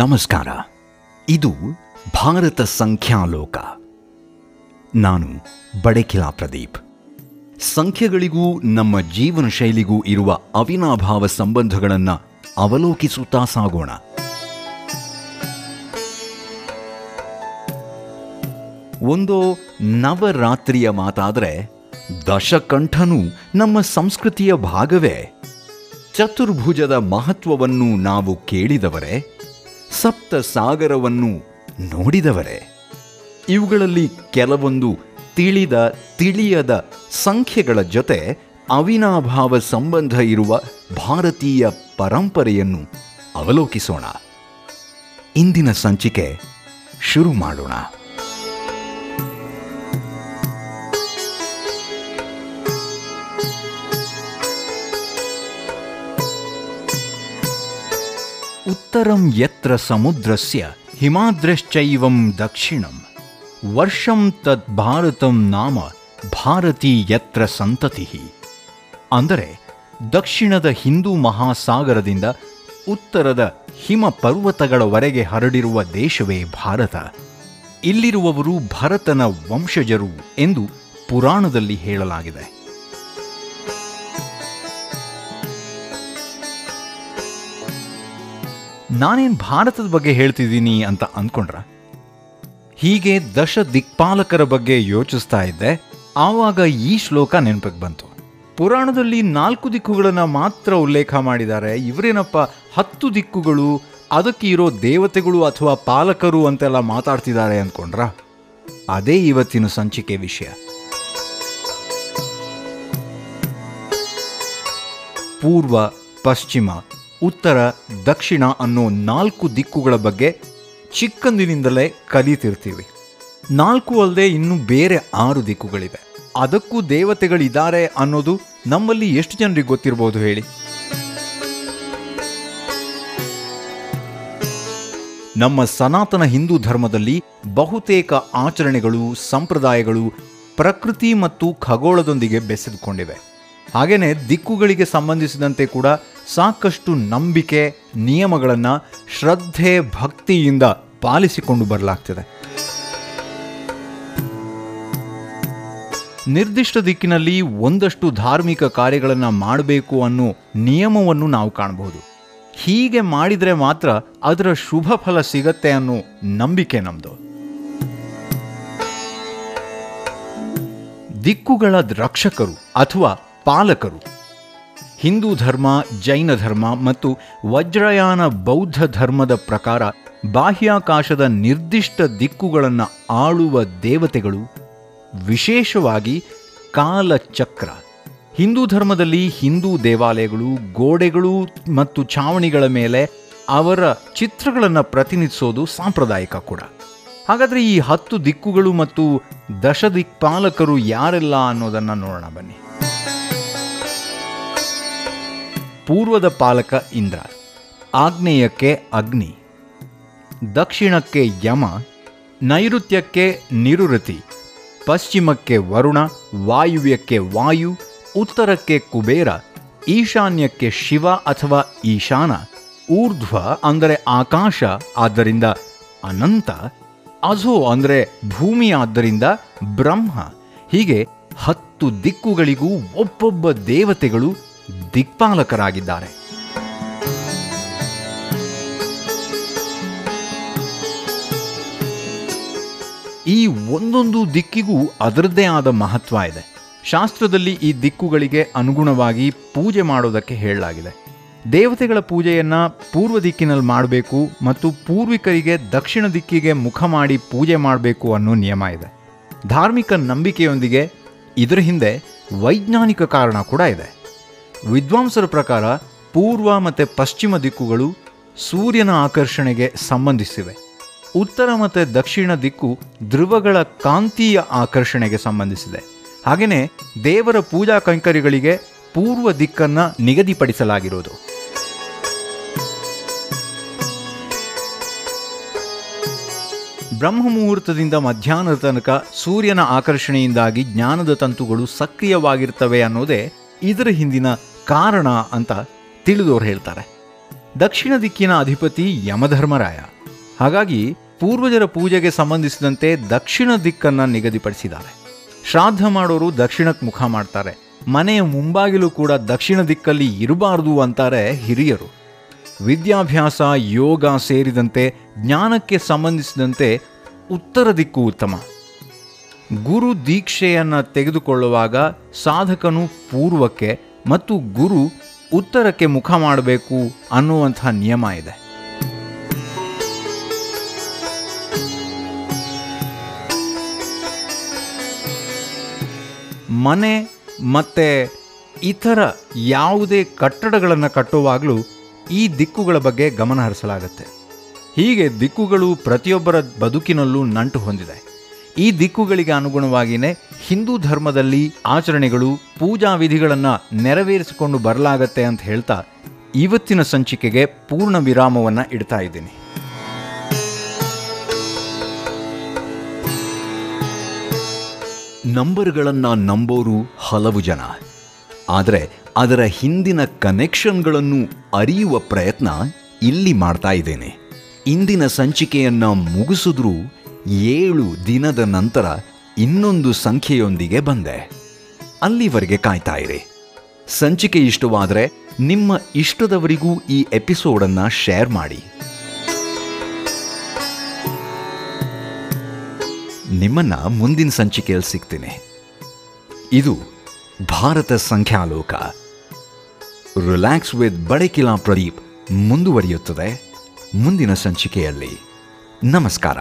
ನಮಸ್ಕಾರ. ಇದು ಭಾರತ ಸಂಖ್ಯಾಲೋಕ. ನಾನು ಬಡಕಿಲಾ ಪ್ರದೀಪ್. ಸಂಖ್ಯೆಗಳಿಗೂ ನಮ್ಮ ಜೀವನ ಶೈಲಿಗೂ ಇರುವ ಅವಿನಾಭಾವ ಸಂಬಂಧಗಳನ್ನು ಅವಲೋಕಿಸುತ್ತಾ ಸಾಗೋಣ. ಒಂದು ನವರಾತ್ರಿಯ ಮಾತಾದರೆ ದಶಕಂಠನೂ ನಮ್ಮ ಸಂಸ್ಕೃತಿಯ ಭಾಗವೇ. ಚತುರ್ಭುಜದ ಮಹತ್ವವನ್ನು ನಾವು ಕೇಳಿದವರೇ ಸಪ್ತ ಸಾಗರವನ್ನು ನೋಡಿದವರೇ. ಇವುಗಳಲ್ಲಿ ಕೆಲವೊಂದು ತಿಳಿದ ತಿಳಿಯದ ಸಂಖ್ಯೆಗಳ ಜೊತೆ ಅವಿನಾಭಾವ ಸಂಬಂಧ ಇರುವ ಭಾರತೀಯ ಪರಂಪರೆಯನ್ನು ಅವಲೋಕಿಸೋಣ. ಇಂದಿನ ಸಂಚಿಕೆ ಶುರು ಮಾಡೋಣ. ಉತ್ತರಂ ಯತ್ರ ಸಮುದ್ರಸ್ಯ ಹಿಮಾದ್ರಶ್ಚೈವಂ ದಕ್ಷಿಣಂ ವರ್ಷಂ ತತ್ ಭಾರತಂ ನಾಮ ಭಾರತಿ ಯತ್ರ ಸಂತತಿ ಅಂದರೆ ದಕ್ಷಿಣದ ಹಿಂದೂ ಮಹಾಸಾಗರದಿಂದ ಉತ್ತರದ ಹಿಮ ಪರ್ವತಗಳವರೆಗೆ ಹರಡಿರುವ ದೇಶವೇ ಭಾರತ. ಇಲ್ಲಿರುವವರು ಭರತನ ವಂಶಜರು ಎಂದು ಪುರಾಣದಲ್ಲಿ ಹೇಳಲಾಗಿದೆ. ನಾನೇನು ಭಾರತದ ಬಗ್ಗೆ ಹೇಳ್ತಿದ್ದೀನಿ ಅಂತ ಅಂದ್ಕೊಂಡ್ರ? ಹೀಗೆ ದಶ ದಿಕ್ಪಾಲಕರ ಬಗ್ಗೆ ಯೋಚಿಸ್ತಾ ಇದ್ದೆ, ಆವಾಗ ಈ ಶ್ಲೋಕ ನೆನಪಿಗೆ ಬಂತು. ಪುರಾಣದಲ್ಲಿ ನಾಲ್ಕು ದಿಕ್ಕುಗಳನ್ನು ಮಾತ್ರ ಉಲ್ಲೇಖ ಮಾಡಿದ್ದಾರೆ, ಇವರೇನಪ್ಪ ಹತ್ತು ದಿಕ್ಕುಗಳು, ಅದಕ್ಕೆ ಇರೋ ದೇವತೆಗಳು ಅಥವಾ ಪಾಲಕರು ಅಂತೆಲ್ಲ ಮಾತಾಡ್ತಿದ್ದಾರೆ ಅಂದ್ಕೊಂಡ್ರ ಅದೇ ಇವತ್ತಿನ ಸಂಚಿಕೆ ವಿಷಯ. ಪೂರ್ವ, ಪಶ್ಚಿಮ ಉತ್ತರ, ದಕ್ಷಿಣ ಅನ್ನೋ ನಾಲ್ಕು ದಿಕ್ಕುಗಳ ಬಗ್ಗೆ ಚಿಕ್ಕಂದಿನಿಂದಲೇ ಕಲಿತಿರ್ತೀವಿ. ನಾಲ್ಕು ಅಲ್ಲದೆ ಇನ್ನು ಬೇರೆ ಆರು ದಿಕ್ಕುಗಳಿವೆ. ಅದಕ್ಕೂ ದೇವತೆಗಳಿದ್ದಾರೆ ಅನ್ನೋದು ನಮ್ಮಲ್ಲಿ ಎಷ್ಟು ಜನರಿಗೆ ಗೊತ್ತಿರ್ಬೋದು ಹೇಳಿ? ನಮ್ಮ ಸನಾತನ ಹಿಂದೂ ಧರ್ಮದಲ್ಲಿ ಬಹುತೇಕ ಆಚರಣೆಗಳು, ಸಂಪ್ರದಾಯಗಳು ಪ್ರಕೃತಿ ಮತ್ತು ಖಗೋಳದೊಂದಿಗೆ ಬೆಸೆದುಕೊಂಡಿವೆ. ಹಾಗೆಯೇ ದಿಕ್ಕುಗಳಿಗೆ ಸಂಬಂಧಿಸಿದಂತೆ ಕೂಡ ಸಾಕಷ್ಟು ನಂಬಿಕೆ ನಿಯಮಗಳನ್ನು ಶ್ರದ್ಧೆ ಭಕ್ತಿಯಿಂದ ಪಾಲಿಸಿಕೊಂಡು ಬರಲಾಗ್ತಿದೆ. ನಿರ್ದಿಷ್ಟ ದಿಕ್ಕಿನಲ್ಲಿ ಒಂದಷ್ಟು ಧಾರ್ಮಿಕ ಕಾರ್ಯಗಳನ್ನು ಮಾಡಬೇಕು ಅನ್ನೋ ನಿಯಮವನ್ನು ನಾವು ಕಾಣಬಹುದು. ಹೀಗೆ ಮಾಡಿದರೆ ಮಾತ್ರ ಅದರ ಶುಭ ಫಲ ಸಿಗತ್ತೆ ಅನ್ನೋ ನಂಬಿಕೆ ನಮ್ಮದು ದಿಕ್ಕುಗಳ ರಕ್ಷಕರು ಅಥವಾ ಪಾಲಕರು ಹಿಂದೂ ಧರ್ಮ, ಜೈನ ಧರ್ಮ ಮತ್ತು ವಜ್ರಯಾನ ಬೌದ್ಧ ಧರ್ಮದ ಪ್ರಕಾರ ಬಾಹ್ಯಾಕಾಶದ ನಿರ್ದಿಷ್ಟ ದಿಕ್ಕುಗಳನ್ನು ಆಳುವ ದೇವತೆಗಳು, ವಿಶೇಷವಾಗಿ ಕಾಲಚಕ್ರ. ಹಿಂದೂ ಧರ್ಮದಲ್ಲಿ ಹಿಂದೂ ದೇವಾಲಯಗಳು, ಗೋಡೆಗಳು ಮತ್ತು ಛಾವಣಿಗಳ ಮೇಲೆ ಅವರ ಚಿತ್ರಗಳನ್ನು ಪ್ರತಿನಿಧಿಸೋದು ಸಾಂಪ್ರದಾಯಿಕ ಕೂಡ. ಹಾಗಾದರೆ ಈ ಹತ್ತು ದಿಕ್ಕುಗಳು ಮತ್ತು ದಶ ದಿಕ್ಪಾಲಕರು ಯಾರೆಲ್ಲ ಅನ್ನೋದನ್ನು ನೋಡೋಣ ಬನ್ನಿ. ಪೂರ್ವದ ಪಾಲಕ ಇಂದ್ರ ಆಗ್ನೇಯಕ್ಕೆ ಅಗ್ನಿ, ದಕ್ಷಿಣಕ್ಕೆ ಯಮ, ನೈಋತ್ಯಕ್ಕೆ ನಿರುರತಿ, ಪಶ್ಚಿಮಕ್ಕೆ ವರುಣ, ವಾಯುವ್ಯಕ್ಕೆ ವಾಯು, ಉತ್ತರಕ್ಕೆ ಕುಬೇರ, ಈಶಾನ್ಯಕ್ಕೆ ಶಿವ ಅಥವಾ ಈಶಾನ, ಊರ್ಧ್ವ ಅಂದರೆ ಆಕಾಶ ಆದ್ದರಿಂದ ಅನಂತ, ಅಧೋ ಅಂದರೆ ಭೂಮಿ ಆದ್ದರಿಂದ ಬ್ರಹ್ಮ, ಹೀಗೆ ಹತ್ತು ದಿಕ್ಕುಗಳಿಗೂ ಒಬ್ಬೊಬ್ಬ ದೇವತೆಗಳು ದಿಕ್ಪಾಲಕರಾಗಿದ್ದಾರೆ. ಈ ಒಂದೊಂದು ದಿಕ್ಕಿಗೂ ಅದರದ್ದೇ ಆದ ಮಹತ್ವ ಇದೆ. ಶಾಸ್ತ್ರದಲ್ಲಿ ಈ ದಿಕ್ಕುಗಳಿಗೆ ಅನುಗುಣವಾಗಿ ಪೂಜೆ ಮಾಡೋದಕ್ಕೆ ಹೇಳಲಾಗಿದೆ. ದೇವತೆಗಳ ಪೂಜೆಯನ್ನು ಪೂರ್ವ ದಿಕ್ಕಿನಲ್ಲಿ ಮಾಡಬೇಕು ಮತ್ತು ಪೂರ್ವಿಕರಿಗೆ ದಕ್ಷಿಣ ದಿಕ್ಕಿಗೆ ಮುಖ ಮಾಡಿ ಪೂಜೆ ಮಾಡಬೇಕು ಅನ್ನೋ ನಿಯಮ ಇದೆ. ಧಾರ್ಮಿಕ ನಂಬಿಕೆಯೊಂದಿಗೆ ಇದರ ಹಿಂದೆ ವೈಜ್ಞಾನಿಕ ಕಾರಣ ಕೂಡ ಇದೆ. ವಿದ್ವಾಂಸರ ಪ್ರಕಾರ ಪೂರ್ವ ಮತ್ತು ಪಶ್ಚಿಮ ದಿಕ್ಕುಗಳು ಸೂರ್ಯನ ಆಕರ್ಷಣೆಗೆ ಸಂಬಂಧಿಸಿವೆ. ಉತ್ತರ ಮತ್ತು ದಕ್ಷಿಣ ದಿಕ್ಕು ಧ್ರುವಗಳ ಕಾಂತೀಯ ಆಕರ್ಷಣೆಗೆ ಸಂಬಂಧಿಸಿದೆ. ಹಾಗೆಯೇ ದೇವರ ಪೂಜಾ ಕೈಂಕರ್ಯಗಳಿಗೆ ಪೂರ್ವ ದಿಕ್ಕನ್ನು ನಿಗದಿಪಡಿಸಲಾಗಿರೋದು ಬ್ರಹ್ಮ ಮುಹೂರ್ತದಿಂದ ಮಧ್ಯಾಹ್ನದ ತನಕ ಸೂರ್ಯನ ಆಕರ್ಷಣೆಯಿಂದಾಗಿ ಜ್ಞಾನದ ತಂತುಗಳು ಸಕ್ರಿಯವಾಗಿರ್ತವೆ ಅನ್ನೋದೇ ಇದರ ಹಿಂದಿನ ಕಾರಣ ಅಂತ ತಿಳಿದವರು ಹೇಳ್ತಾರೆ. ದಕ್ಷಿಣ ದಿಕ್ಕಿನ ಅಧಿಪತಿ ಯಮಧರ್ಮರಾಯ. ಹಾಗಾಗಿ ಪೂರ್ವಜರ ಪೂಜೆಗೆ ಸಂಬಂಧಿಸಿದಂತೆ ದಕ್ಷಿಣ ದಿಕ್ಕನ್ನು ನಿಗದಿಪಡಿಸಿದ್ದಾರೆ. ಶ್ರಾದ್ದ ಮಾಡೋರು ದಕ್ಷಿಣಕ್ಕೆ ಮುಖ ಮಾಡ್ತಾರೆ. ಮನೆಯ ಮುಂಬಾಗಿಲು ಕೂಡ ದಕ್ಷಿಣ ದಿಕ್ಕಲ್ಲಿ ಇರಬಾರದು ಅಂತಾರೆ ಹಿರಿಯರು. ವಿದ್ಯಾಭ್ಯಾಸ, ಯೋಗ ಸೇರಿದಂತೆ ಜ್ಞಾನಕ್ಕೆ ಸಂಬಂಧಿಸಿದಂತೆ ಉತ್ತರ ದಿಕ್ಕು ಉತ್ತಮ. ಗುರು ದೀಕ್ಷೆಯನ್ನು ತೆಗೆದುಕೊಳ್ಳುವಾಗ ಸಾಧಕನು ಪೂರ್ವಕ್ಕೆ ಮತ್ತು ಗುರು ಉತ್ತರಕ್ಕೆ ಮುಖ ಮಾಡಬೇಕು ಅನ್ನುವಂಥ ನಿಯಮ ಇದೆ. ಮನೆ ಮತ್ತೆ ಇತರ ಯಾವುದೇ ಕಟ್ಟಡಗಳನ್ನು ಕಟ್ಟುವಾಗಲೂ ಈ ದಿಕ್ಕುಗಳ ಬಗ್ಗೆ ಗಮನ ಹರಿಸಲಾಗುತ್ತೆ. ಹೀಗೆ ದಿಕ್ಕುಗಳು ಪ್ರತಿಯೊಬ್ಬರ ಬದುಕಿನಲ್ಲೂ ನಂಟು ಹೊಂದಿದೆ. ಈ ದಿಕ್ಕುಗಳಿಗೆ ಅನುಗುಣವಾಗಿಯೇ ಹಿಂದೂ ಧರ್ಮದಲ್ಲಿ ಆಚರಣೆಗಳು, ಪೂಜಾ ವಿಧಿಗಳನ್ನು ನೆರವೇರಿಸಿಕೊಂಡು ಬರಲಾಗತ್ತೆ ಅಂತ ಹೇಳ್ತಾ ಇವತ್ತಿನ ಸಂಚಿಕೆಗೆ ಪೂರ್ಣ ವಿರಾಮವನ್ನು ಇಡ್ತಾ ಇದ್ದೀನಿ. ನಂಬರ್ಗಳನ್ನು ನಂಬೋರು ಹಲವು ಜನ. ಆದರೆ ಅದರ ಹಿಂದಿನ ಕನೆಕ್ಷನ್ಗಳನ್ನು ಅರಿಯುವ ಪ್ರಯತ್ನ ಇಲ್ಲಿ ಮಾಡ್ತಾ ಇದ್ದೇನೆ. ಇಂದಿನ ಸಂಚಿಕೆಯನ್ನ ಮುಗಿಸಿದ್ರೂ ಏಳು ದಿನದ ನಂತರ ಇನ್ನೊಂದು ಸಂಖ್ಯೆಯೊಂದಿಗೆ ಬಂದೆ. ಅಲ್ಲಿವರೆಗೆ ಕಾಯ್ತಾ ಇರಿ. ಸಂಚಿಕೆ ಇಷ್ಟವಾದರೆ ನಿಮ್ಮ ಇಷ್ಟದವರಿಗೂ ಈ ಎಪಿಸೋಡನ್ನು ಶೇರ್ ಮಾಡಿ. ನಿಮ್ಮನ್ನ ಮುಂದಿನ ಸಂಚಿಕೆಯಲ್ಲಿ ಸಿಗ್ತೀನಿ. ಇದು ಭಾರತ ಸಂಖ್ಯಾಲೋಕ. ರಿಲ್ಯಾಕ್ಸ್ ವಿತ್ ಬಡಕಿಲಾ ಪ್ರದೀಪ್ ಮುಂದುವರಿಯುತ್ತದೆ. ಮುಂದಿನ ಸಂಚಿಕೆಯಲ್ಲಿ. ನಮಸ್ಕಾರ.